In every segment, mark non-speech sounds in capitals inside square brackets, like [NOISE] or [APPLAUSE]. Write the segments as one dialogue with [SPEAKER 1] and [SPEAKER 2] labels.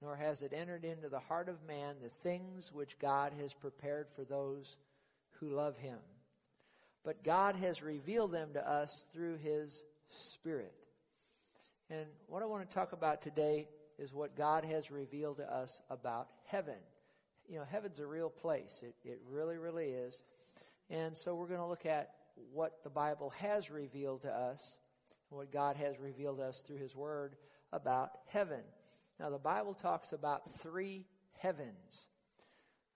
[SPEAKER 1] nor has it entered into the heart of man the things which God has prepared for those who love him. But God has revealed them to us through his Spirit. And what I want to talk about today is what God has revealed to us about heaven. You know, heaven's a real place. It, it really, really is. And so we're going to look at what the Bible has revealed to us, what God has revealed to us through His Word about heaven. Now, the Bible talks about three heavens.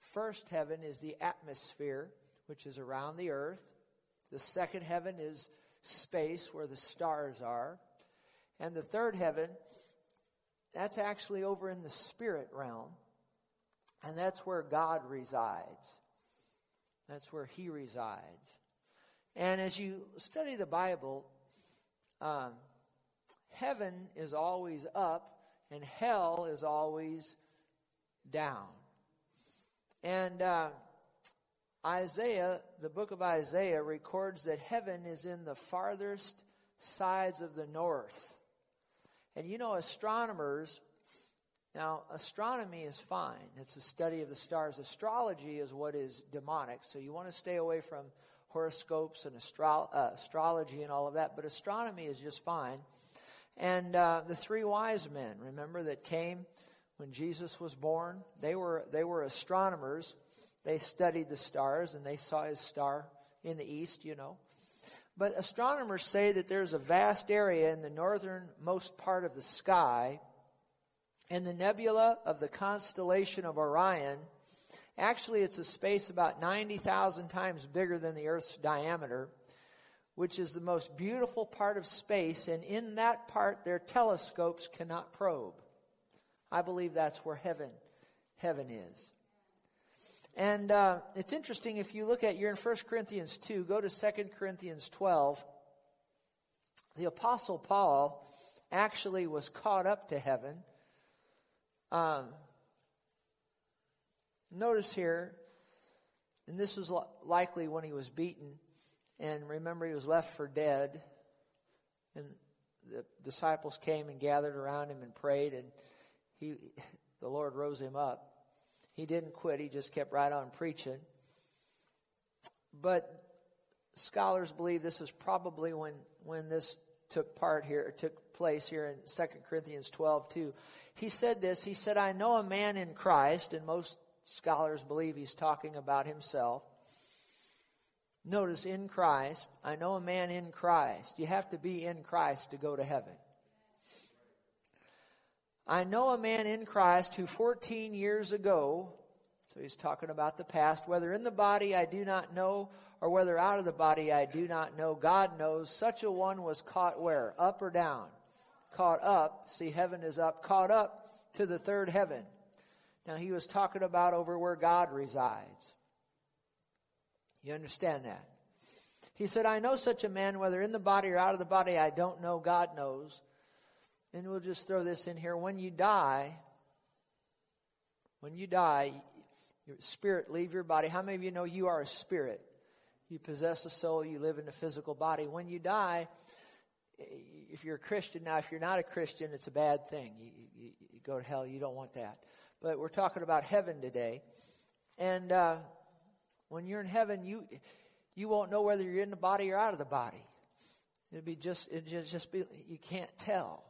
[SPEAKER 1] First heaven is the atmosphere, which is around the earth. The second heaven is space, where the stars are. And the third heaven, that's actually over in the spirit realm. And that's where God resides. That's where He resides. And as you study the Bible, um, heaven is always up and hell is always down. And uh, Isaiah, the book of Isaiah, records that heaven is in the farthest sides of the north. And you know, astronomers, now, astronomy is fine. It's a study of the stars. Astrology is what is demonic. So you want to stay away from horoscopes and astro- uh, astrology and all of that. But astronomy is just fine. And uh, the three wise men, remember, that came when Jesus was born, they were, they were astronomers. They studied the stars and they saw his star in the east, you know. But astronomers say that there's a vast area in the northernmost part of the sky, and the nebula of the constellation of Orion. Actually, it's a space about 90,000 times bigger than the Earth's diameter which is the most beautiful part of space, and in that part their telescopes cannot probe. I believe that's where heaven, heaven is. And uh, it's interesting if you look at you're in 1 Corinthians 2, go to 2 Corinthians 12. The Apostle Paul actually was caught up to heaven. Um, notice here, and this was likely when he was beaten. And remember, he was left for dead. And the disciples came and gathered around him and prayed, and he, [LAUGHS] the Lord rose him up. He didn't quit, he just kept right on preaching. But scholars believe this is probably when, when this took part here, took place here in 2 Corinthians 12 too. He said this, he said, I know a man in Christ, and most scholars believe he's talking about himself Notice in Christ, I know a man in Christ. You have to be in Christ to go to heaven. I know a man in Christ who 14 years ago, so he's talking about the past, whether in the body I do not know, or whether out of the body I do not know, God knows, such a one was caught where? Up or down? Caught up. See, heaven is up. Caught up to the third heaven. Now he was talking about over where God resides. You understand that? He said, I know such a man, whether in the body or out of the body, I don't know. God knows. And we'll just throw this in here. When you die, when you die, your spirit leave your body. How many of you know you are a spirit? You possess a soul, you live in a physical body. When you die, if you're a Christian, now if you're not a Christian, it's a bad thing. You, you, you go to hell, you don't want that. But we're talking about heaven today. And uh, when you're in heaven, you you won't know whether you're in the body or out of the body. It'll be just it just just be you can't tell.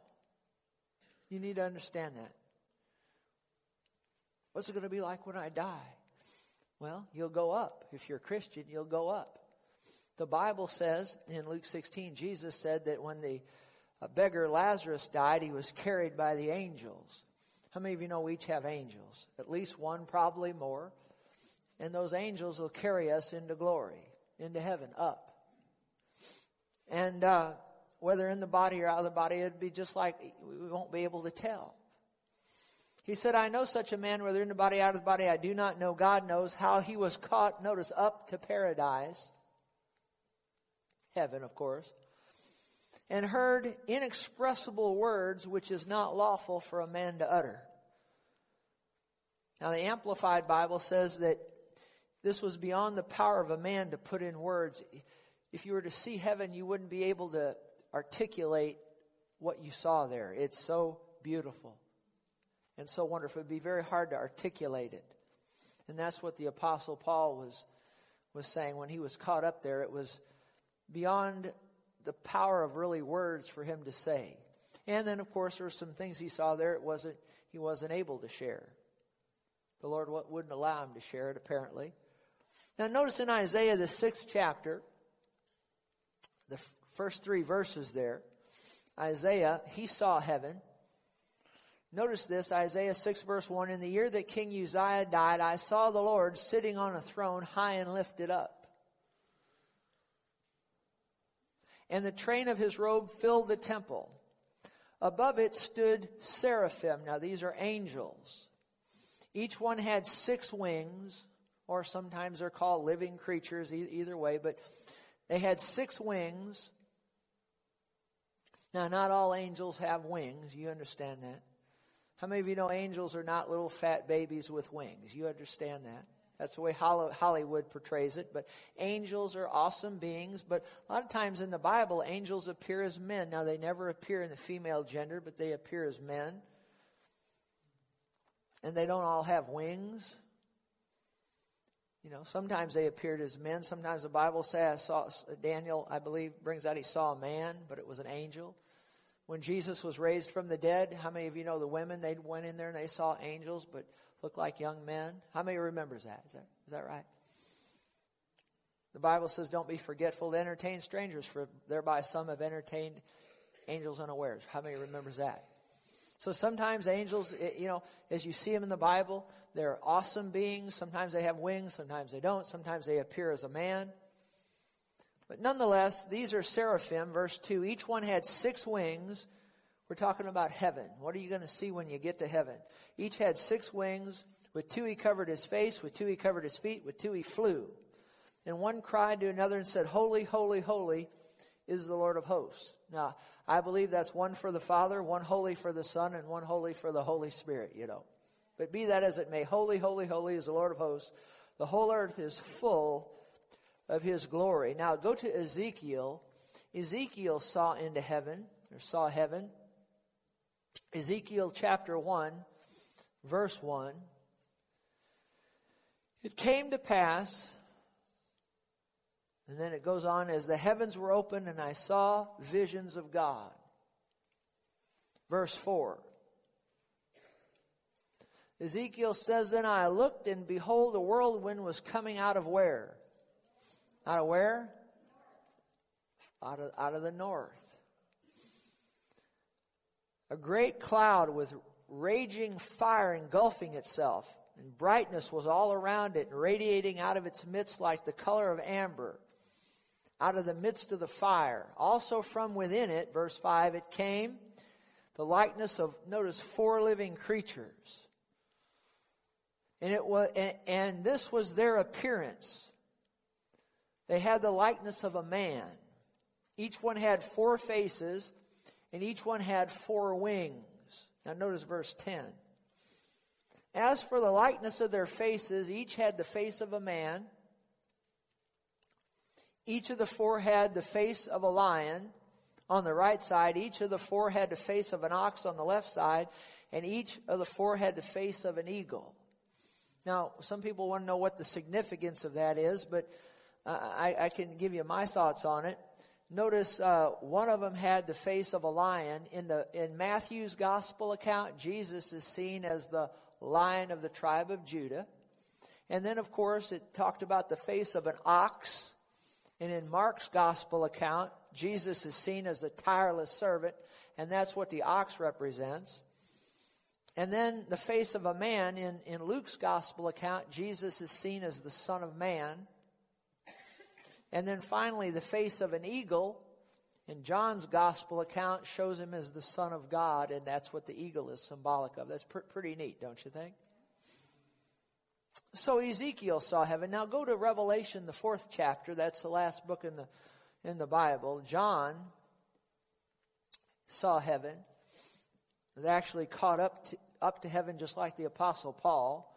[SPEAKER 1] You need to understand that. What's it going to be like when I die? Well, you'll go up. If you're a Christian, you'll go up. The Bible says in Luke 16, Jesus said that when the uh, beggar Lazarus died, he was carried by the angels. How many of you know we each have angels? At least one, probably more and those angels will carry us into glory, into heaven, up. And uh, whether in the body or out of the body, it'd be just like we won't be able to tell. He said, I know such a man, whether in the body, out of the body, I do not know. God knows how he was caught, notice, up to paradise, heaven, of course, and heard inexpressible words which is not lawful for a man to utter. Now, the Amplified Bible says that this was beyond the power of a man to put in words. If you were to see heaven, you wouldn't be able to articulate what you saw there. It's so beautiful and so wonderful. It'd be very hard to articulate it. And that's what the Apostle Paul was, was saying when he was caught up there. It was beyond the power of really words for him to say. And then, of course, there were some things he saw there it wasn't, he wasn't able to share. The Lord wouldn't allow him to share it, apparently. Now, notice in Isaiah, the sixth chapter, the f- first three verses there, Isaiah, he saw heaven. Notice this Isaiah 6, verse 1 In the year that King Uzziah died, I saw the Lord sitting on a throne high and lifted up. And the train of his robe filled the temple. Above it stood seraphim. Now, these are angels. Each one had six wings, or sometimes they're called living creatures, either way, but they had six wings. Now, not all angels have wings. You understand that. How many of you know angels are not little fat babies with wings? You understand that. That's the way Hollywood portrays it. But angels are awesome beings. But a lot of times in the Bible, angels appear as men. Now, they never appear in the female gender, but they appear as men. And they don't all have wings. You know, sometimes they appeared as men. Sometimes the Bible says, I saw, Daniel, I believe, brings out he saw a man, but it was an angel. When Jesus was raised from the dead, how many of you know the women? They went in there and they saw angels, but looked like young men. How many remembers that? Is that, is that right? The Bible says, don't be forgetful to entertain strangers, for thereby some have entertained angels unawares. How many remembers that? So sometimes angels, eh, you know, as you see them in the Bible, they're awesome beings. Sometimes they have wings, sometimes they don't. Sometimes they appear as a man. But nonetheless, these are seraphim, verse 2. Each one had six wings. We're talking about heaven. What are you going to see when you get to heaven? Each had six wings. With two he covered his face, with two he covered his feet, with two he flew. And one cried to another and said, Holy, holy, holy is the Lord of hosts. Now, I believe that's one for the Father, one holy for the Son, and one holy for the Holy Spirit, you know. But be that as it may, holy, holy, holy is the Lord of hosts. The whole earth is full of his glory. Now go to Ezekiel. Ezekiel saw into heaven, or saw heaven. Ezekiel chapter 1, verse 1. It came to pass, and then it goes on, as the heavens were opened, and I saw visions of God. Verse 4. Ezekiel says, Then I looked, and behold, a whirlwind was coming out of where? Out of where? Out of, out of the north. A great cloud with raging fire engulfing itself, and brightness was all around it, radiating out of its midst like the color of amber, out of the midst of the fire. Also from within it, verse 5, it came the likeness of, notice, four living creatures and it was, and, this was their appearance. They had the likeness of a man. Each one had four faces, and each one had four wings. Now notice verse 10. As for the likeness of their faces, each had the face of a man. Each of the four had the face of a lion on the right side. Each of the four had the face of an ox on the left side. And each of the four had the face of an eagle. Now, some people want to know what the significance of that is, but I, I, can give you my thoughts on it. Notice uh, one of them had the face of a lion. In the in Matthew's gospel account, Jesus is seen as the lion of the tribe of Judah. And then, of course, it talked about the face of an ox. And in Mark's gospel account, Jesus is seen as a tireless servant, and that's what the ox represents. And then the face of a man in, in Luke's gospel account, Jesus is seen as the Son of Man. And then finally, the face of an eagle in John's gospel account shows him as the Son of God, and that's what the eagle is symbolic of. That's pr- pretty neat, don't you think? So Ezekiel saw heaven. Now go to Revelation, the fourth chapter. That's the last book in the in the Bible. John saw heaven was actually caught up to, up to heaven just like the Apostle Paul.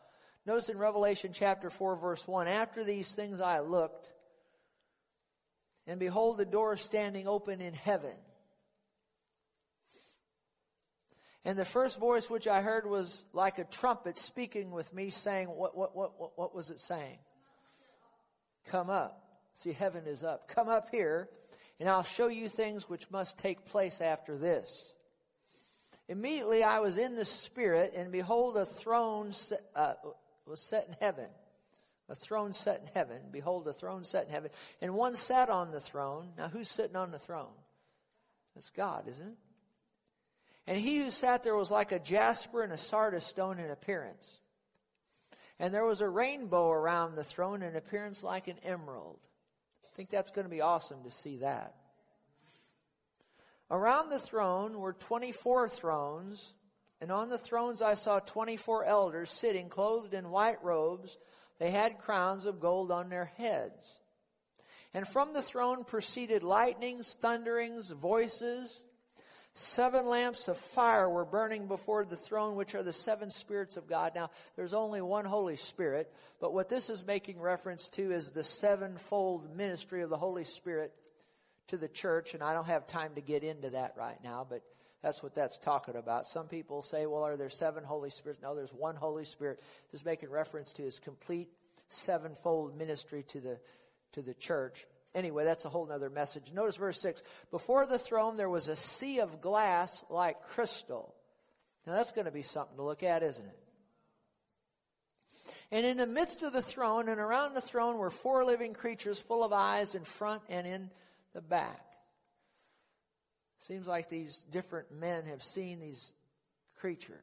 [SPEAKER 1] Notice in Revelation chapter 4, verse 1 After these things I looked, and behold, the door standing open in heaven. And the first voice which I heard was like a trumpet speaking with me, saying, What, what, what, what, what was it saying? Come up. See, heaven is up. Come up here, and I'll show you things which must take place after this. Immediately I was in the Spirit, and behold, a throne uh, was set in heaven. A throne set in heaven. Behold, a throne set in heaven. And one sat on the throne. Now, who's sitting on the throne? That's God, isn't it? And he who sat there was like a jasper and a sardis stone in appearance. And there was a rainbow around the throne in appearance like an emerald. I think that's going to be awesome to see that. Around the throne were 24 thrones, and on the thrones I saw 24 elders sitting clothed in white robes. They had crowns of gold on their heads. And from the throne proceeded lightnings, thunderings, voices. Seven lamps of fire were burning before the throne, which are the seven spirits of God. Now, there's only one Holy Spirit, but what this is making reference to is the sevenfold ministry of the Holy Spirit to the church. And I don't have time to get into that right now, but that's what that's talking about. Some people say, well, are there seven Holy Spirits? No, there's one Holy Spirit. Just making reference to his complete sevenfold ministry to the, to the church. Anyway, that's a whole other message. Notice verse 6. Before the throne there was a sea of glass like crystal. Now that's going to be something to look at, isn't it? And in the midst of the throne and around the throne were four living creatures full of eyes in front and in the back. Seems like these different men have seen these creatures,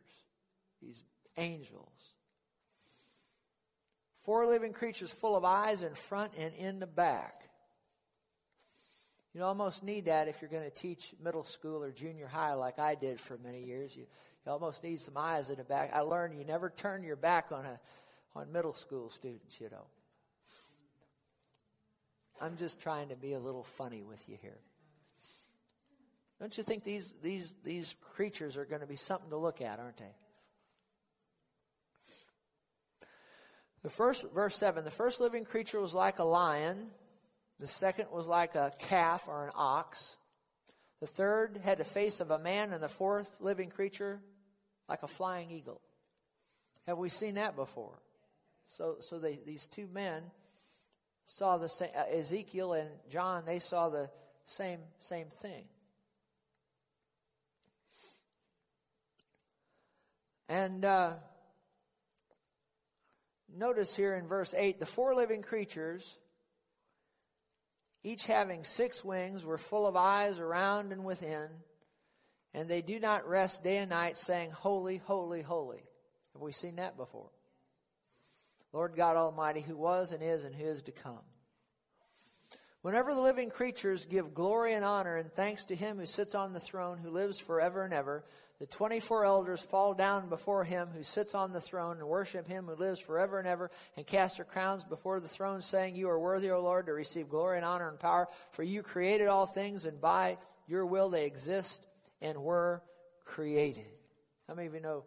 [SPEAKER 1] these angels. Four living creatures full of eyes in front and in the back. You almost need that if you're going to teach middle school or junior high like I did for many years. You, you almost need some eyes in the back. I learned you never turn your back on a on middle school students, you know. I'm just trying to be a little funny with you here. Don't you think these these these creatures are going to be something to look at, aren't they? The first verse 7, the first living creature was like a lion, the second was like a calf or an ox. The third had the face of a man, and the fourth living creature like a flying eagle. Have we seen that before? So, so they, these two men saw the same. Uh, Ezekiel and John, they saw the same same thing. And uh, notice here in verse 8 the four living creatures each having six wings, were full of eyes around and within, and they do not rest day and night, saying, Holy, holy, holy. Have we seen that before? Lord God Almighty, who was and is and who is to come. Whenever the living creatures give glory and honor and thanks to him who sits on the throne, who lives forever and ever, the 24 elders fall down before him who sits on the throne and worship him who lives forever and ever and cast their crowns before the throne, saying, You are worthy, O Lord, to receive glory and honor and power, for you created all things, and by your will they exist and were created. How many of you know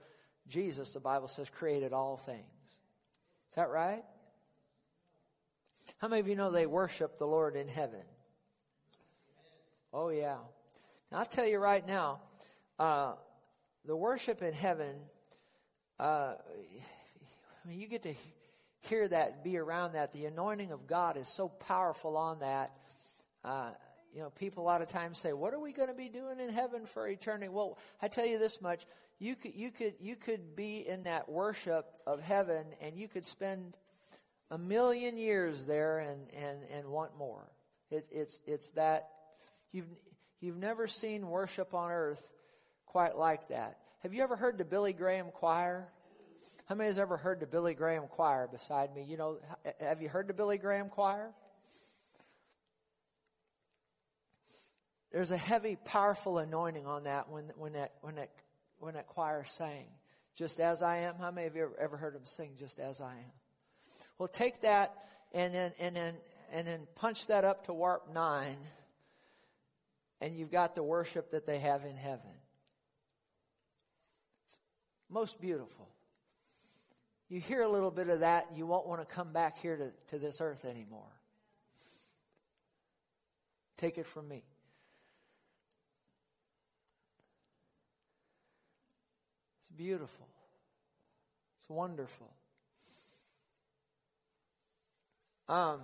[SPEAKER 1] Jesus, the Bible says, created all things? Is that right? How many of you know they worship the Lord in heaven? Oh, yeah. Now, I'll tell you right now, uh, the worship in heaven, uh, I mean, you get to hear that, be around that. The anointing of God is so powerful on that. Uh, you know, people a lot of times say, "What are we going to be doing in heaven for eternity?" Well, I tell you this much: you could, you could, you could be in that worship of heaven, and you could spend a million years there and and and want more. It, it's it's that you've you've never seen worship on earth quite like that. Have you ever heard the Billy Graham choir? How many has ever heard the Billy Graham choir beside me? You know, have you heard the Billy Graham choir? There's a heavy, powerful anointing on that when, when that when that when that choir sang. Just as I am. How many of you ever, ever heard them sing just as I am? Well, take that and then and then and then punch that up to warp nine, and you've got the worship that they have in heaven. Most beautiful. You hear a little bit of that, you won't want to come back here to, to this earth anymore. Take it from me. Beautiful. It's wonderful. Um,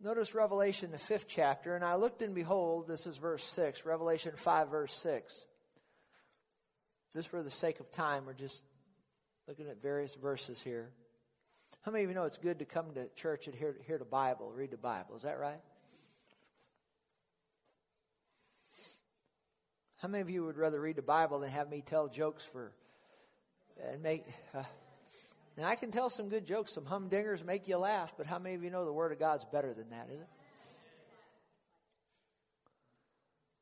[SPEAKER 1] notice Revelation, the fifth chapter. And I looked and behold, this is verse 6, Revelation 5, verse 6. Just for the sake of time, we're just looking at various verses here. How many of you know it's good to come to church and hear, hear the Bible, read the Bible? Is that right? How many of you would rather read the Bible than have me tell jokes for and make? Uh, and I can tell some good jokes, some humdingers make you laugh, but how many of you know the Word of God's better than that, is it?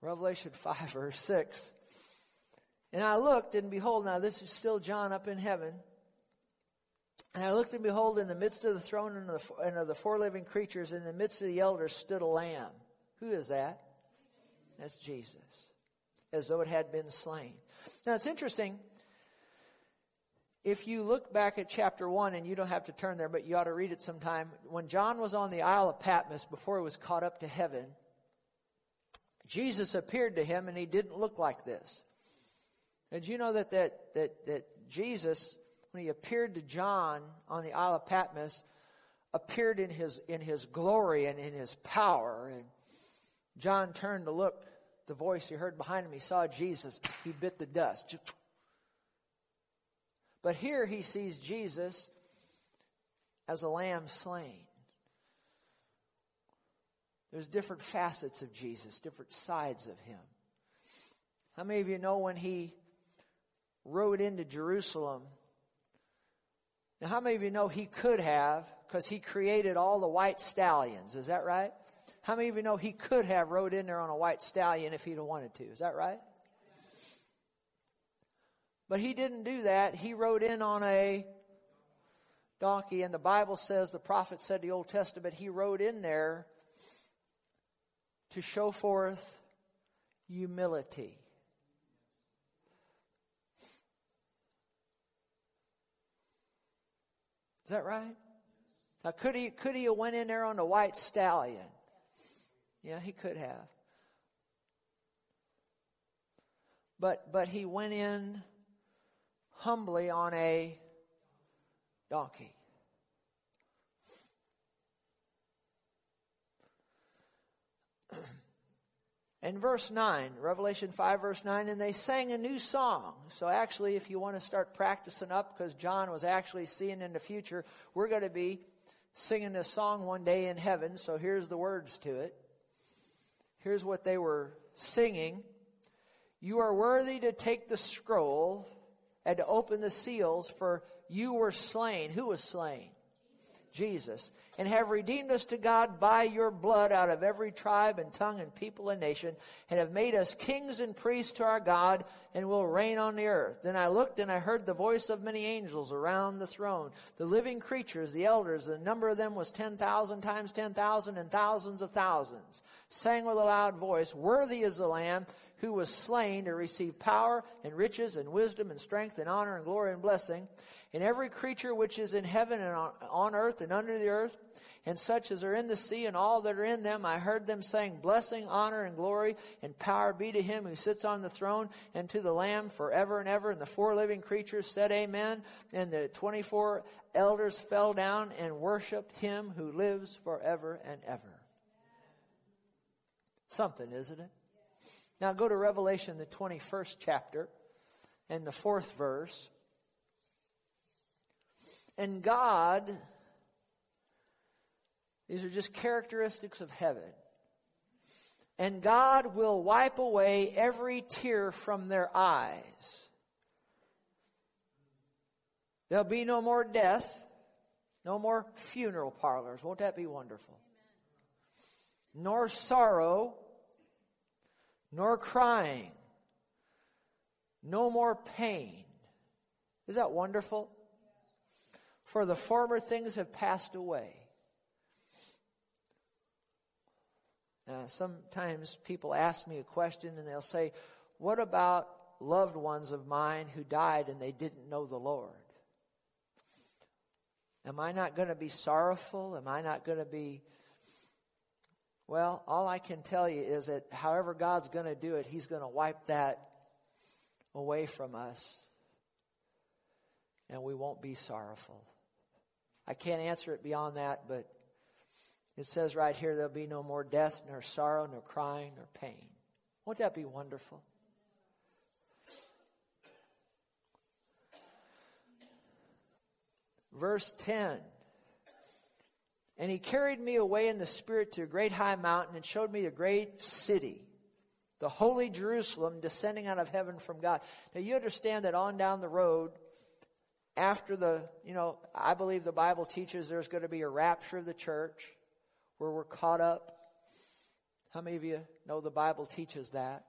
[SPEAKER 1] Revelation [LAUGHS] 5, verse 6. And I looked, and behold, now this is still John up in heaven. And I looked, and behold, in the midst of the throne and of the, and of the four living creatures, in the midst of the elders, stood a lamb. Who is that? That's Jesus as though it had been slain. Now it's interesting. If you look back at chapter 1, and you don't have to turn there, but you ought to read it sometime. When John was on the Isle of Patmos before he was caught up to heaven, Jesus appeared to him and he didn't look like this. Did you know that, that, that, that Jesus, when he appeared to John on the Isle of Patmos, appeared in his, in his glory and in his power? And John turned to look the voice he heard behind him. He saw Jesus. He bit the dust. But here he sees Jesus as a lamb slain. There's different facets of Jesus, different sides of him. How many of you know when he rode into Jerusalem? Now, how many of you know he could have, because he created all the white stallions? Is that right? How many of you know he could have rode in there on a white stallion if he'd have wanted to? Is that right? But he didn't do that. He rode in on a donkey, and the Bible says, the prophet said the Old Testament, he rode in there to show forth humility. Is that right? Now, could he could he have went in there on a white stallion? Yeah, he could have. But but he went in humbly on a donkey. [CLEARS THROAT] In verse 9, Revelation 5, verse 9, and they sang a new song. So, actually, if you want to start practicing up, because John was actually seeing in the future, we're going to be singing this song one day in heaven. So, here's the words to it. Here's what they were singing You are worthy to take the scroll and to open the seals, for you were slain. Who was slain? Jesus, and have redeemed us to God by your blood out of every tribe and tongue and people and nation, and have made us kings and priests to our God, and will reign on the earth. Then I looked and I heard the voice of many angels around the throne, the living creatures, the elders, the number of them was 10,000 times ten thousand and thousands of thousands, sang with a loud voice, Worthy is the Lamb who was slain to receive power and riches and wisdom and strength and honor and glory and blessing. And every creature which is in heaven and on earth and under the earth, and such as are in the sea and all that are in them, I heard them saying, Blessing, honor, and glory, and power be to him who sits on the throne and to the Lamb forever and ever. And the four living creatures said, Amen. And the 24 elders fell down and worshiped him who lives forever and ever. Something, isn't it? Now go to Revelation, the 21st chapter, and the fourth verse. And God, these are just characteristics of heaven. And God will wipe away every tear from their eyes. There'll be no more death, no more funeral parlors. Won't that be wonderful? Nor sorrow, nor crying, no more pain. Is that wonderful? For the former things have passed away. Uh, sometimes people ask me a question and they'll say, What about loved ones of mine who died and they didn't know the Lord? Am I not going to be sorrowful? Am I not going to be well, all I can tell you is that however God's going to do it, He's going to wipe that away from us. and we won't be sorrowful. I can't answer it beyond that, but it says right here there'll be no more death, nor sorrow, nor crying, nor pain. Won't that be wonderful? Verse 10 And he carried me away in the Spirit to a great high mountain and showed me a great city, the holy Jerusalem, descending out of heaven from God. Now, you understand that on down the road, after the, you know, I believe the Bible teaches there's going to be a rapture of the church where we're caught up. How many of you know the Bible teaches that?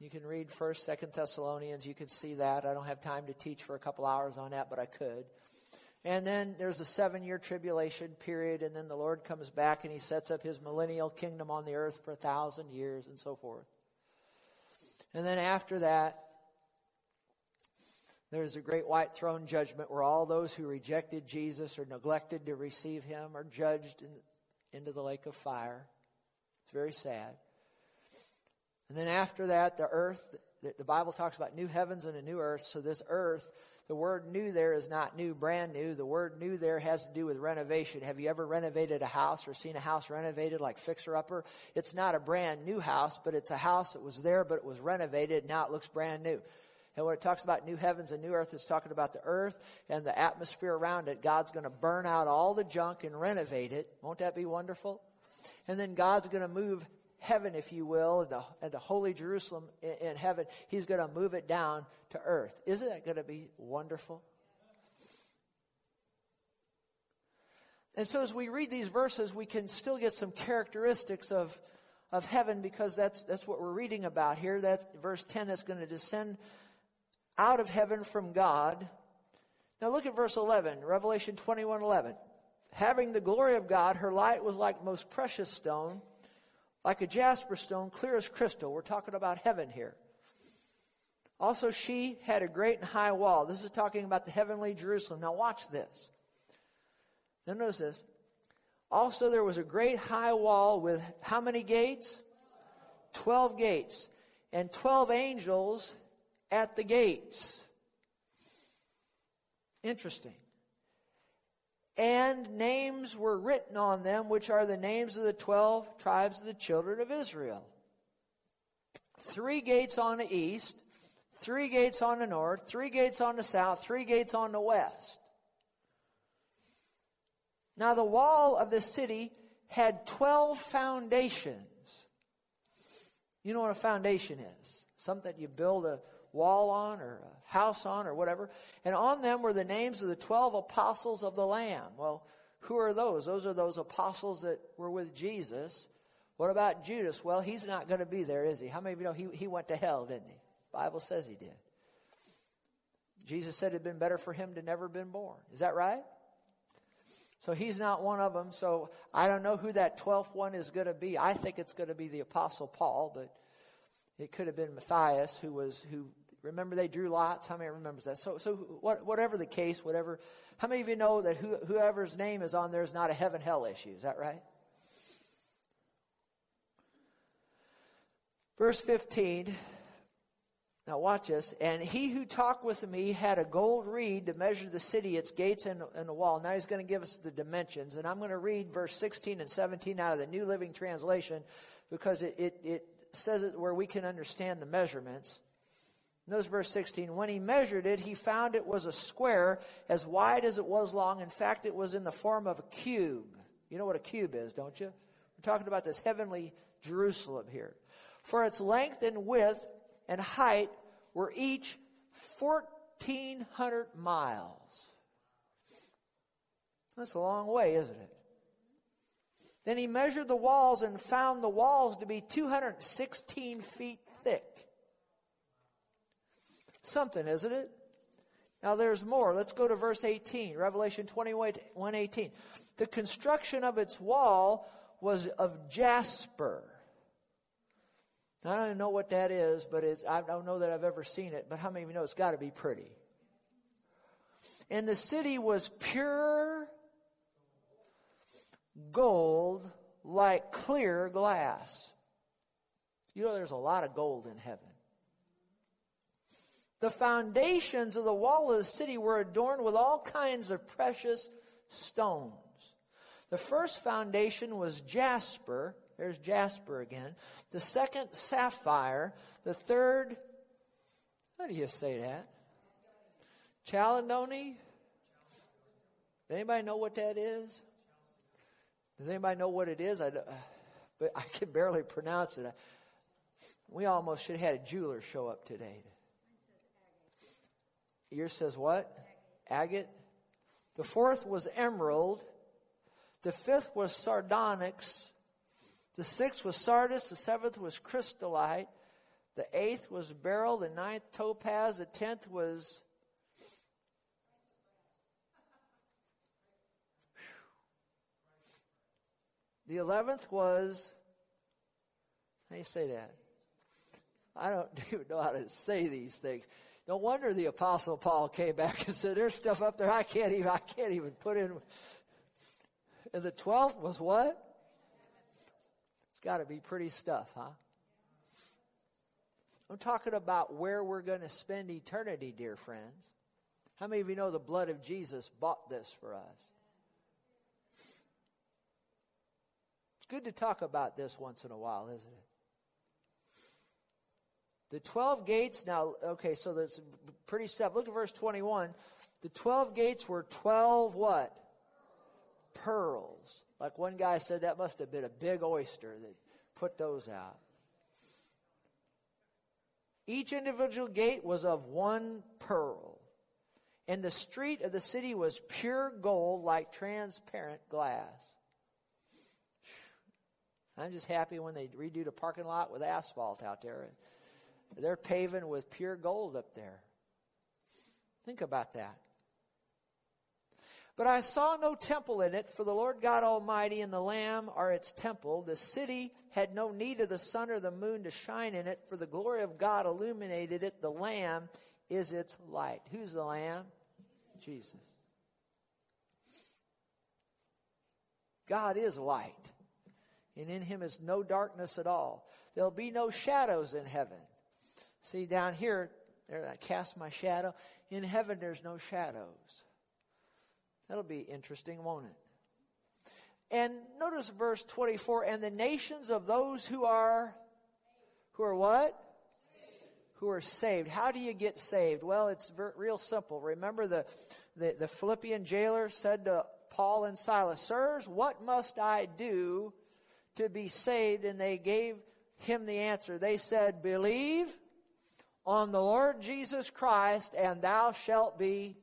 [SPEAKER 1] You can read 1st, 2nd Thessalonians. You can see that. I don't have time to teach for a couple hours on that, but I could. And then there's a seven year tribulation period, and then the Lord comes back and he sets up his millennial kingdom on the earth for a thousand years and so forth. And then after that, there's a great white throne judgment where all those who rejected Jesus or neglected to receive him are judged in, into the lake of fire. It's very sad. And then after that, the earth, the Bible talks about new heavens and a new earth. So this earth, the word new there is not new, brand new. The word new there has to do with renovation. Have you ever renovated a house or seen a house renovated like fixer upper? It's not a brand new house, but it's a house that was there, but it was renovated. Now it looks brand new. And when it talks about new heavens and new earth, it's talking about the earth and the atmosphere around it. God's going to burn out all the junk and renovate it. Won't that be wonderful? And then God's going to move heaven, if you will, and the, and the holy Jerusalem in, in heaven. He's going to move it down to earth. Isn't that going to be wonderful? And so as we read these verses, we can still get some characteristics of, of heaven because that's, that's what we're reading about here. That's verse 10 is going to descend out of heaven from God. Now look at verse 11, Revelation 21 11. Having the glory of God, her light was like most precious stone, like a jasper stone, clear as crystal. We're talking about heaven here. Also, she had a great and high wall. This is talking about the heavenly Jerusalem. Now, watch this. Now, notice this. Also, there was a great high wall with how many gates? Twelve gates. And twelve angels at the gates. Interesting. And names were written on them, which are the names of the twelve tribes of the children of Israel. Three gates on the east, three gates on the north, three gates on the south, three gates on the west. Now, the wall of the city had 12 foundations. You know what a foundation is? Something you build a wall on or a house on or whatever. And on them were the names of the 12 apostles of the Lamb. Well, who are those? Those are those apostles that were with Jesus. What about Judas? Well, he's not going to be there, is he? How many of you know he, he went to hell, didn't he? Bible says he did. Jesus said it'd been better for him to never been born. Is that right? So he's not one of them. So I don't know who that 12th one is going to be. I think it's going to be the apostle Paul, but it could have been Matthias who was who Remember they drew lots? How many remembers that? So, so what, whatever the case, whatever. How many of you know that who, whoever's name is on there is not a heaven hell issue? Is that right? Verse 15. Now watch this. And he who talked with me had a gold reed to measure the city, its gates, and, and the wall. Now he's going to give us the dimensions. And I'm going to read verse 16 and 17 out of the New Living Translation because it, it, it says it where we can understand the measurements. Notice verse 16. When he measured it, he found it was a square as wide as it was long. In fact, it was in the form of a cube. You know what a cube is, don't you? We're talking about this heavenly Jerusalem here. For its length and width and height were each 1,400 miles. That's a long way, isn't it? Then he measured the walls and found the walls to be 216 feet thick something, isn't it? Now there's more. Let's go to verse 18, Revelation 21 18. The construction of its wall was of jasper. Now, I don't know what that is, but I don't know that I've ever seen it, but how many of you know it's got to be pretty? And the city was pure gold like clear glass. You know, there's a lot of gold in heaven. The foundations of the wall of the city were adorned with all kinds of precious stones. The first foundation was jasper. There's jasper again. The second, sapphire. The third, how do you say that? Chalcedony? Anybody know what that is? Does anybody know what it is? I, but I can barely pronounce it. We almost should have had a jeweler show up today. Yours says what? Agate. The fourth was emerald. The fifth was sardonyx. The sixth was sardis. The seventh was chrysolite. The eighth was beryl. The ninth topaz. The tenth was. The eleventh was. How do you say that? I don't [LAUGHS] even know how to say these things. No wonder the apostle Paul came back and said, "There's stuff up there I can't even I can't even put in." And the twelfth was what? It's got to be pretty stuff, huh? I'm talking about where we're going to spend eternity, dear friends. How many of you know the blood of Jesus bought this for us? It's good to talk about this once in a while, isn't it? The 12 gates, now, okay, so that's pretty stuff. Look at verse 21. The 12 gates were 12 what? Pearls. Like one guy said, that must have been a big oyster that put those out. Each individual gate was of one pearl. And the street of the city was pure gold like transparent glass. I'm just happy when they redo the parking lot with asphalt out there. They're paving with pure gold up there. Think about that. But I saw no temple in it, for the Lord God Almighty and the Lamb are its temple. The city had no need of the sun or the moon to shine in it, for the glory of God illuminated it. The Lamb is its light. Who's the Lamb? Jesus. God is light, and in him is no darkness at all. There'll be no shadows in heaven. See, down here, there I cast my shadow. In heaven, there's no shadows. That'll be interesting, won't it? And notice verse 24, and the nations of those who are, who are what? Who are saved. How do you get saved? Well, it's very, real simple. Remember the, the, the Philippian jailer said to Paul and Silas, Sirs, what must I do to be saved? And they gave him the answer. They said, Believe on the Lord Jesus Christ, and thou shalt be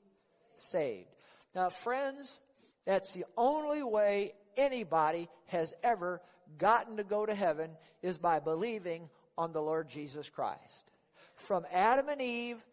[SPEAKER 1] saved. Now, friends, that's the only way anybody has ever gotten to go to heaven is by believing on the Lord Jesus Christ. From Adam and Eve,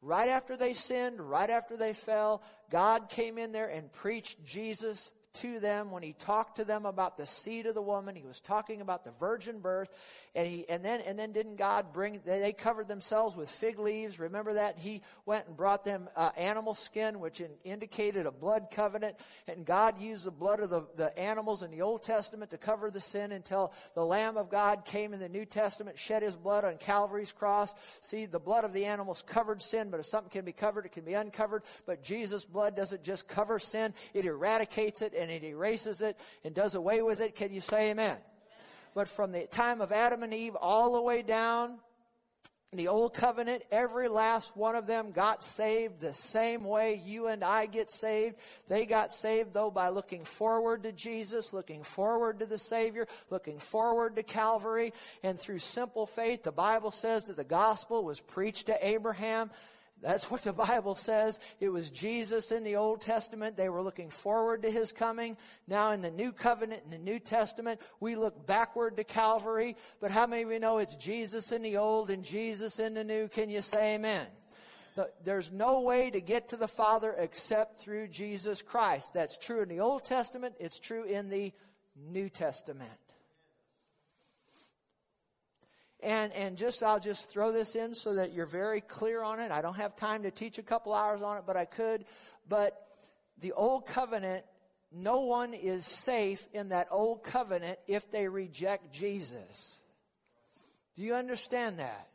[SPEAKER 1] right after they sinned, right after they fell, God came in there and preached Jesus to them when he talked to them about the seed of the woman. He was talking about the virgin birth, and he and then and then didn't God bring? They covered themselves with fig leaves. Remember that he went and brought them uh, animal skin, which in, indicated a blood covenant, and God used the blood of the, the animals in the Old Testament to cover the sin until the Lamb of God came in the New Testament, shed His blood on Calvary's cross. See, the blood of the animals covered sin, but if something can be covered, it can be uncovered. But Jesus' blood doesn't just cover sin; it eradicates it and and it erases it and does away with it. Can you say amen? But from the time of Adam and Eve all the way down the old covenant, every last one of them got saved the same way you and I get saved. They got saved, though, by looking forward to Jesus, looking forward to the Savior, looking forward to Calvary. And through simple faith, the Bible says that the gospel was preached to Abraham. That's what the Bible says. It was Jesus in the Old Testament. They were looking forward to his coming. Now in the New Covenant, in the New Testament, we look backward to Calvary. But how many of you know it's Jesus in the Old and Jesus in the New? Can you say amen? there's no way to get to the Father except through Jesus Christ. That's true in the Old Testament. It's true in the New Testament. And, and just, I'll just throw this in so that you're very clear on it. I don't have time to teach a couple hours on it, but I could. But the old covenant, no one is safe in that old covenant if they reject Jesus. Do you understand that?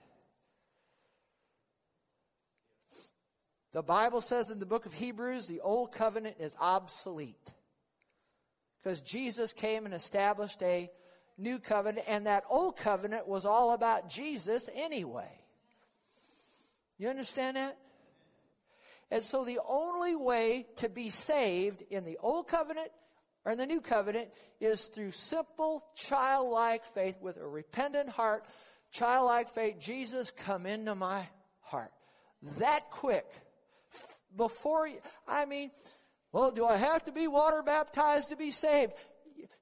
[SPEAKER 1] The Bible says in the book of Hebrews, the old covenant is obsolete. Because Jesus came and established a new covenant, and that old covenant was all about Jesus anyway. You understand that? And so the only way to be saved in the old covenant or in the new covenant is through simple childlike faith with a repentant heart, childlike faith. Jesus, come into my heart. That quick. Before I mean, well, do I have to be water baptized to be saved?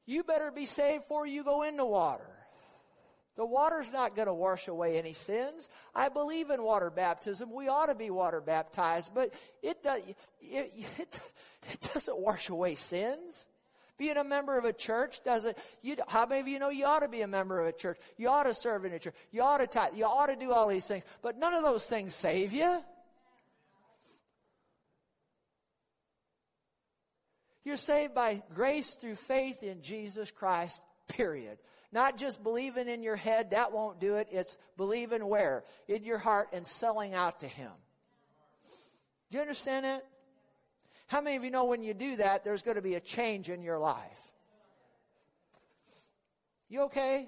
[SPEAKER 1] You better be saved before you go into water. The water's not going to wash away any sins. I believe in water baptism. We ought to be water baptized, but it, does, it, it, it doesn't wash away sins. Being a member of a church doesn't. You, how many of you know you ought to be a member of a church? You ought to serve in a church. You ought to tithe. You ought to do all these things. But none of those things save you. You're saved by grace through faith in Jesus Christ, period. Not just believing in your head, that won't do it. It's believing where? In your heart and selling out to Him. Do you understand that? How many of you know when you do that, there's going to be a change in your life? You okay?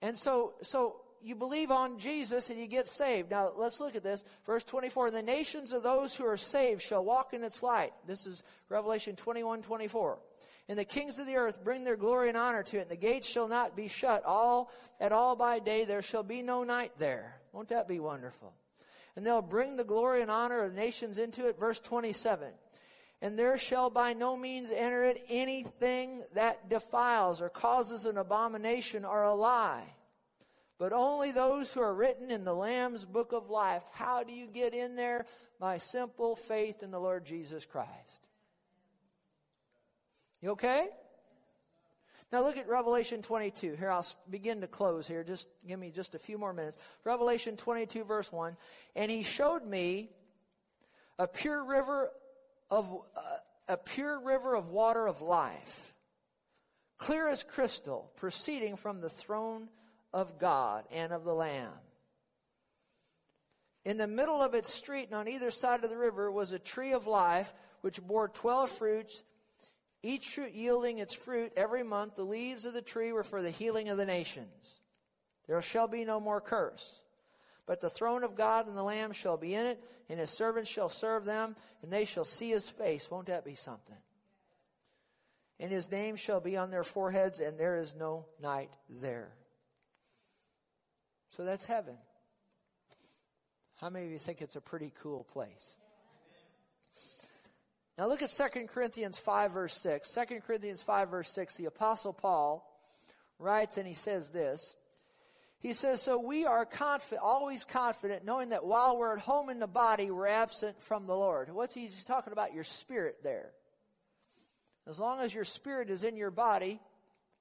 [SPEAKER 1] And so, so you believe on Jesus and you get saved. Now, let's look at this. Verse 24 The nations of those who are saved shall walk in its light. This is Revelation 21 24. And the kings of the earth bring their glory and honor to it, and the gates shall not be shut all at all by day. There shall be no night there. Won't that be wonderful? and they'll bring the glory and honor of the nations into it. Verse 27. And there shall by no means enter it anything that defiles or causes an abomination or a lie, but only those who are written in the Lamb's book of life. How do you get in there? By simple faith in the Lord Jesus Christ. You okay? Now look at Revelation 22. Here, I'll begin to close here. Just give me just a few more minutes. Revelation 22, verse 1. And he showed me a pure river of, uh, a pure river of water of life, clear as crystal, proceeding from the throne of God and of the Lamb. In the middle of its street and on either side of the river was a tree of life which bore twelve fruits each fruit yielding its fruit every month. The leaves of the tree were for the healing of the nations. There shall be no more curse. But the throne of God and the Lamb shall be in it, and his servants shall serve them, and they shall see his face. Won't that be something? And his name shall be on their foreheads, and there is no night there. So that's heaven. How many of you think it's a pretty cool place? Now look at 2 Corinthians 5, verse 6. 2 Corinthians 5, verse 6, the Apostle Paul writes and he says this. He says, So we are confident, always confident, knowing that while we're at home in the body, we're absent from the Lord. What's he, he's talking about? Your spirit there. As long as your spirit is in your body,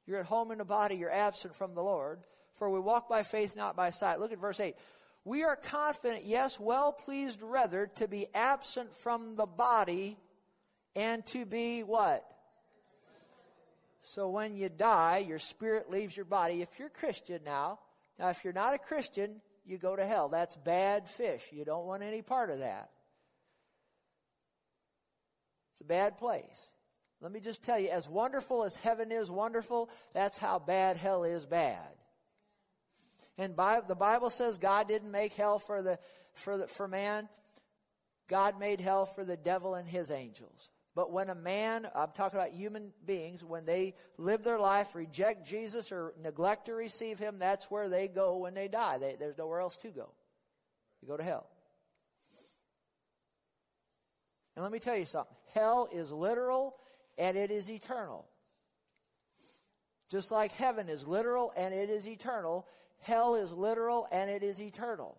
[SPEAKER 1] you're at home in the body, you're absent from the Lord. For we walk by faith, not by sight. Look at verse 8. We are confident, yes, well pleased rather, to be absent from the body and to be what? So when you die, your spirit leaves your body. If you're Christian now, now if you're not a Christian, you go to hell. That's bad fish. You don't want any part of that. It's a bad place. Let me just tell you, as wonderful as heaven is wonderful, that's how bad hell is bad. And by, the Bible says God didn't make hell for the for the, for man. God made hell for the devil and his angels. But when a man, I'm talking about human beings, when they live their life, reject Jesus or neglect to receive him, that's where they go when they die. They, there's nowhere else to go. You go to hell. And let me tell you something hell is literal and it is eternal. Just like heaven is literal and it is eternal, hell is literal and it is eternal.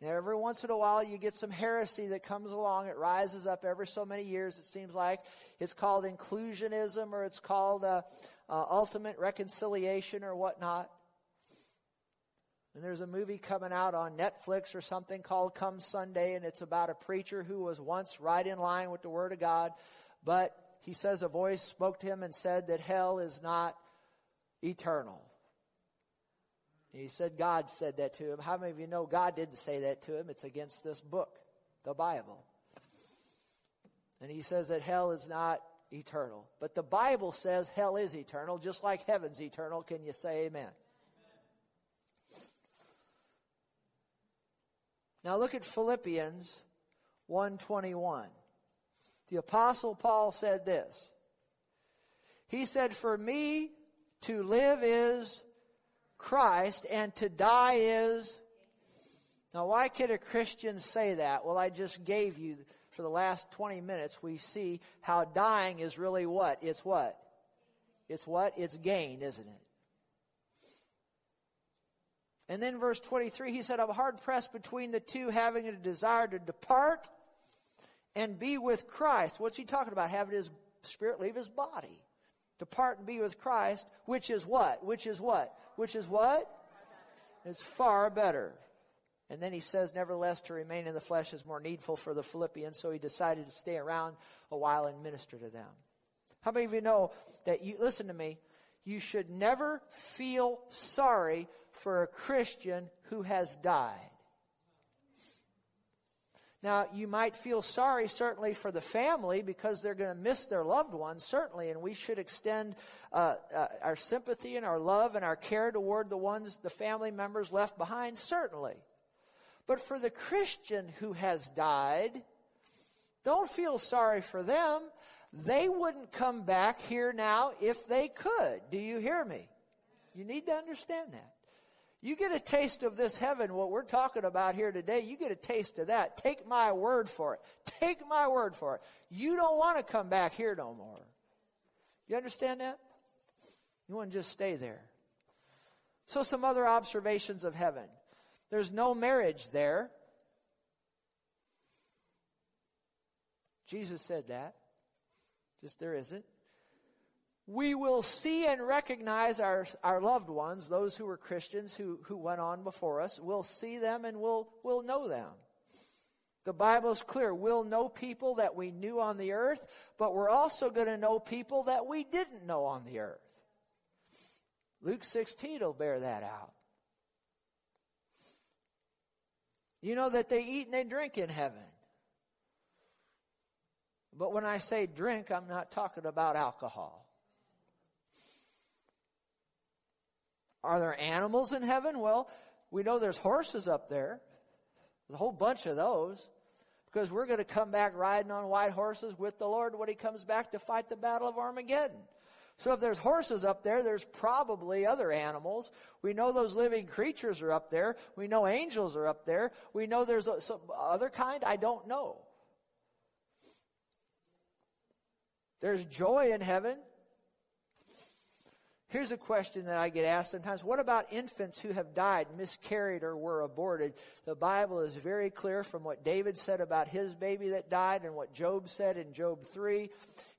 [SPEAKER 1] Now, every once in a while, you get some heresy that comes along. It rises up every so many years, it seems like. It's called inclusionism or it's called uh, uh, ultimate reconciliation or whatnot. And there's a movie coming out on Netflix or something called Come Sunday, and it's about a preacher who was once right in line with the Word of God, but he says a voice spoke to him and said that hell is not eternal. He said God said that to him. How many of you know God didn't say that to him? It's against this book, the Bible. And he says that hell is not eternal. But the Bible says hell is eternal, just like heaven's eternal. Can you say amen? Now look at Philippians 121. The apostle Paul said this. He said, For me to live is Christ and to die is. Now, why could a Christian say that? Well, I just gave you, for the last 20 minutes, we see how dying is really what? It's what? It's what? It's gain, isn't it? And then verse 23, he said, I'm hard pressed between the two, having a desire to depart and be with Christ. What's he talking about? Having his spirit leave his body. Depart and be with Christ, which is what? Which is what? Which is what? It's far better. And then he says, nevertheless, to remain in the flesh is more needful for the Philippians, so he decided to stay around a while and minister to them. How many of you know that you, listen to me, you should never feel sorry for a Christian who has died. Now, you might feel sorry, certainly, for the family because they're going to miss their loved ones, certainly, and we should extend uh, uh, our sympathy and our love and our care toward the ones, the family members left behind, certainly. But for the Christian who has died, don't feel sorry for them. They wouldn't come back here now if they could. Do you hear me? You need to understand that. You get a taste of this heaven, what we're talking about here today, you get a taste of that. Take my word for it. Take my word for it. You don't want to come back here no more. You understand that? You want to just stay there. So, some other observations of heaven there's no marriage there. Jesus said that. Just there isn't we will see and recognize our, our loved ones, those who were Christians who, who went on before us. We'll see them and we'll, we'll know them. The Bible's clear. We'll know people that we knew on the earth, but we're also going to know people that we didn't know on the earth. Luke 16 will bear that out. You know that they eat and they drink in heaven. But when I say drink, I'm not talking about alcohol. Are there animals in heaven? Well, we know there's horses up there. There's a whole bunch of those. Because we're going to come back riding on white horses with the Lord when He comes back to fight the battle of Armageddon. So if there's horses up there, there's probably other animals. We know those living creatures are up there. We know angels are up there. We know there's some other kind. I don't know. There's joy in heaven. Here's a question that I get asked sometimes. What about infants who have died, miscarried, or were aborted? The Bible is very clear from what David said about his baby that died and what Job said in Job 3.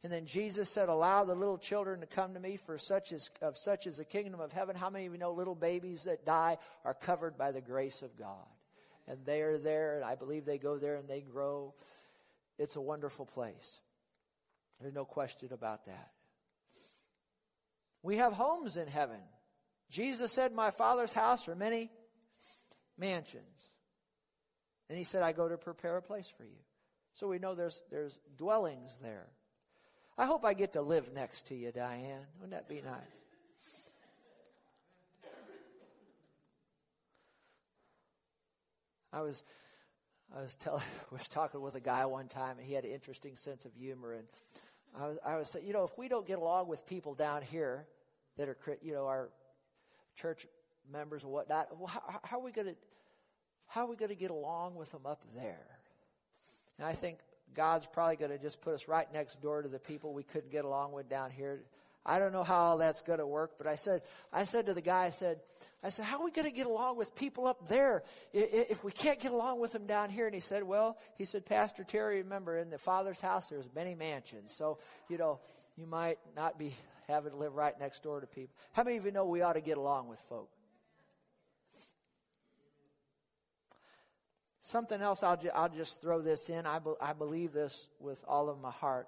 [SPEAKER 1] And then Jesus said, Allow the little children to come to me, for such is, of such is the kingdom of heaven. How many of you know little babies that die are covered by the grace of God? And they are there, and I believe they go there and they grow. It's a wonderful place. There's no question about that. We have homes in heaven. Jesus said, My Father's house are many mansions. And he said, I go to prepare a place for you. So we know there's, there's dwellings there. I hope I get to live next to you, Diane. Wouldn't that be nice? I was I was telling [LAUGHS] was talking with a guy one time and he had an interesting sense of humor and I was, I was saying, you know, if we don't get along with people down here that are, you know, our church members and whatnot, how, how are we going to, how are we going to get along with them up there? And I think God's probably going to just put us right next door to the people we couldn't get along with down here. I don't know how all that's going to work, but I said, I said to the guy, I said, I said, how are we going to get along with people up there if we can't get along with them down here? And he said, well, he said, Pastor Terry, remember in the Father's house there's many mansions, so you know you might not be having to live right next door to people. How many of you know we ought to get along with folk? Something else, I'll, ju- I'll just throw this in. I, be- I believe this with all of my heart.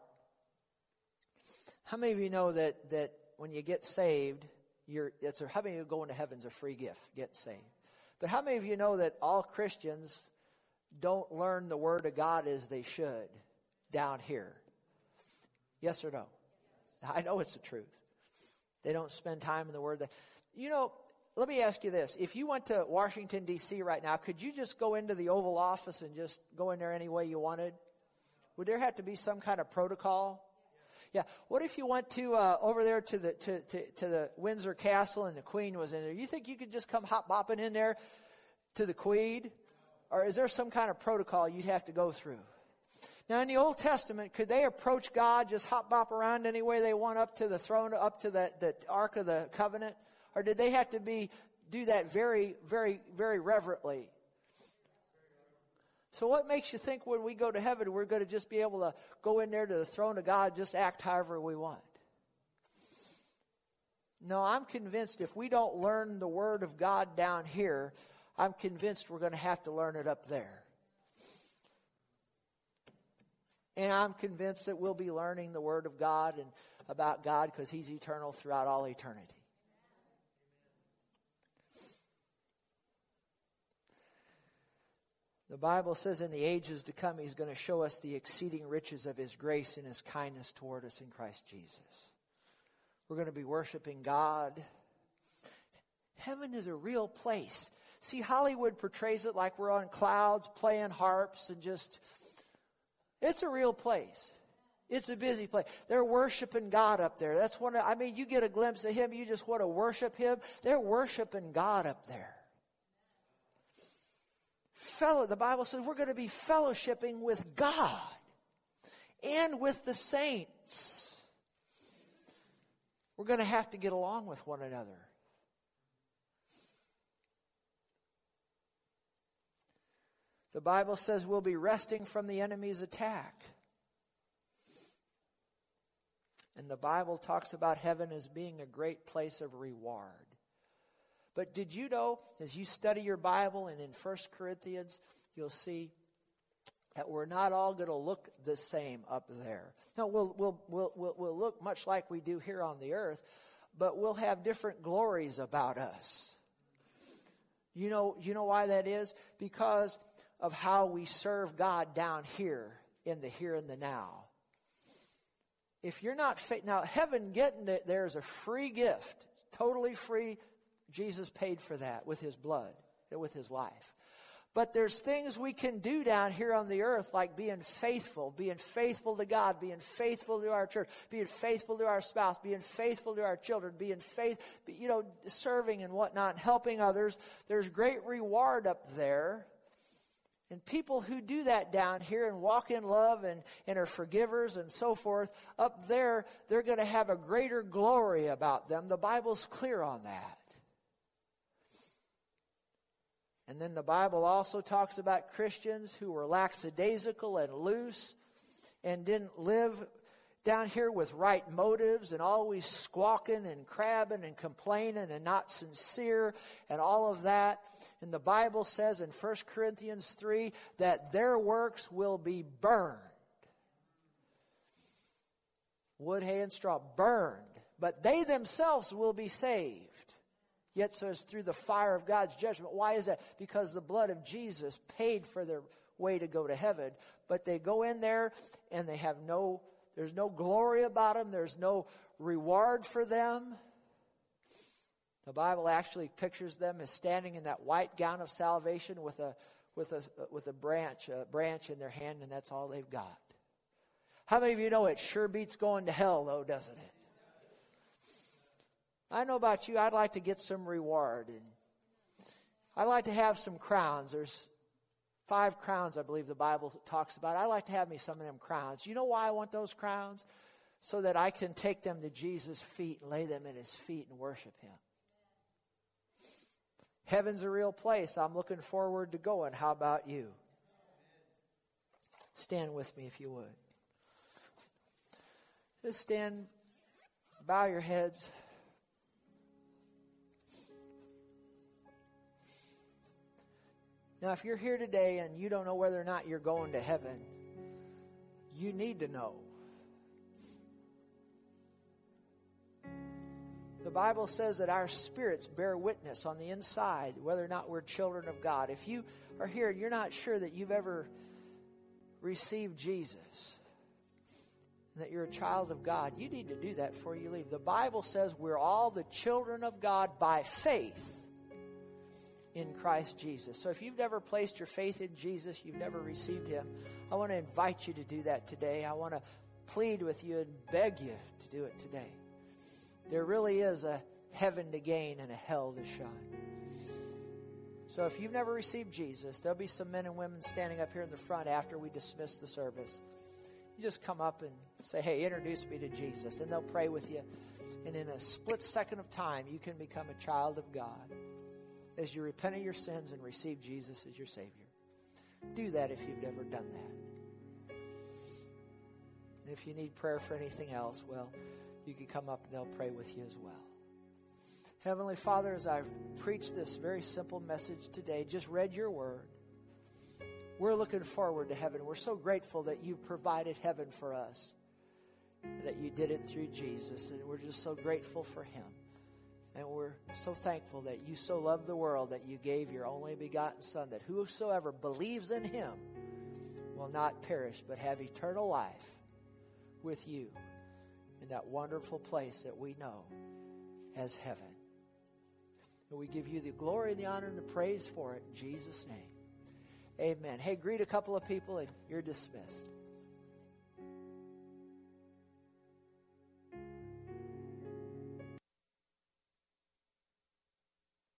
[SPEAKER 1] How many of you know that, that when you get saved, You're, it's how many of you going to heaven's a free gift, getting saved? But how many of you know that all Christians don't learn the Word of God as they should down here? Yes or no? I know it's the truth. They don't spend time in the Word. You know, let me ask you this. If you went to Washington, D.C. right now, could you just go into the Oval Office and just go in there any way you wanted? Would there have to be some kind of protocol? Yeah. What if you went to uh, over there to the to, to, to the Windsor Castle and the Queen was in there? You think you could just come hop bopping in there to the Queen, or is there some kind of protocol you'd have to go through? Now, in the Old Testament, could they approach God just hop bop around any way they want up to the throne, up to the, the Ark of the Covenant? Or did they have to be do that very, very, very reverently? So, what makes you think when we go to heaven, we're going to just be able to go in there to the throne of God, just act however we want? No, I'm convinced if we don't learn the Word of God down here, I'm convinced we're going to have to learn it up there. And I'm convinced that we'll be learning the Word of God and about God because He's eternal throughout all eternity. The Bible says in the ages to come, He's going to show us the exceeding riches of His grace and His kindness toward us in Christ Jesus. We're going to be worshiping God. Heaven is a real place. See, Hollywood portrays it like we're on clouds playing harps and just. It's a real place. It's a busy place. They're worshiping God up there. That's one. Of, I mean, you get a glimpse of Him. You just want to worship Him. They're worshiping God up there fellow, the Bible says we're going to be fellowshipping with God and with the saints. We're going to have to get along with one another. The Bible says we'll be resting from the enemy's attack. And the Bible talks about heaven as being a great place of reward. But did you know, as you study your Bible and in 1 Corinthians, you'll see that we're not all going to look the same up there. No, we'll, we'll, we'll, we'll, look much like we do here on the earth, but we'll have different glories about us. You know, you know why that is? Because of how we serve God down here in the here and the now. If you're not fit, now heaven getting it there is a free gift, totally free Jesus paid for that with his blood, with his life. But there's things we can do down here on the earth, like being faithful, being faithful to God, being faithful to our church, being faithful to our spouse, being faithful to our children, being faith, you know, serving and whatnot, helping others. There's great reward up there. And people who do that down here and walk in love and, and are forgivers and so forth, up there, they're going to have a greater glory about them. The Bible's clear on that. And then the Bible also talks about Christians who were lackadaisical and loose and didn't live down here with right motives and always squawking and crabbing and complaining and not sincere and all of that. And the Bible says in 1 Corinthians 3 that their works will be burned. Wood, hay, and straw burned, but they themselves will be saved. Yet says through the fire of God's judgment. Why is that? Because the blood of Jesus paid for their way to go to heaven. But they go in there and they have no, there's no glory about them. There's no reward for them. The Bible actually pictures them as standing in that white gown of salvation with a, with a, with a branch, a branch in their hand, and that's all they've got. How many of you know it sure beats going to hell, though, doesn't it? I know about you, I'd like to get some reward. And I'd like to have some crowns. There's five crowns, I believe the Bible talks about. I'd like to have me some of them crowns. You know why I want those crowns? So that I can take them to Jesus' feet and lay them at his feet and worship him. Heaven's a real place. I'm looking forward to going. How about you? Stand with me if you would. Just stand, bow your heads. Now, if you're here today and you don't know whether or not you're going to heaven, you need to know. The Bible says that our spirits bear witness on the inside whether or not we're children of God. If you are here and you're not sure that you've ever received Jesus, that you're a child of God, you need to do that before you leave. The Bible says we're all the children of God by faith in Christ Jesus. So if you've never placed your faith in Jesus, you've never received Him, I want to invite you to do that today. I want to plead with you and beg you to do it today. There really is a heaven to gain and a hell to shine. So if you've never received Jesus, there'll be some men and women standing up here in the front after we dismiss the service. You just come up and say, Hey, introduce me to Jesus, and they'll pray with you. And in a split second of time, you can become a child of God as you repent of your sins and receive Jesus as your Savior. Do that if you've never done that. And if you need prayer for anything else, well, you can come up and they'll pray with you as well. Heavenly Father, as I've preached this very simple message today, just read your word, we're looking forward to heaven. We're so grateful that you've provided heaven for us, that you did it through Jesus, and we're just so grateful for him. And we're so thankful that you so loved the world that you gave your only begotten Son, that whosoever believes in him will not perish but have eternal life with you in that wonderful place that we know as heaven. And we give you the glory, the honor, and the praise for it in Jesus' name. Amen. Hey, greet a couple of people and you're dismissed.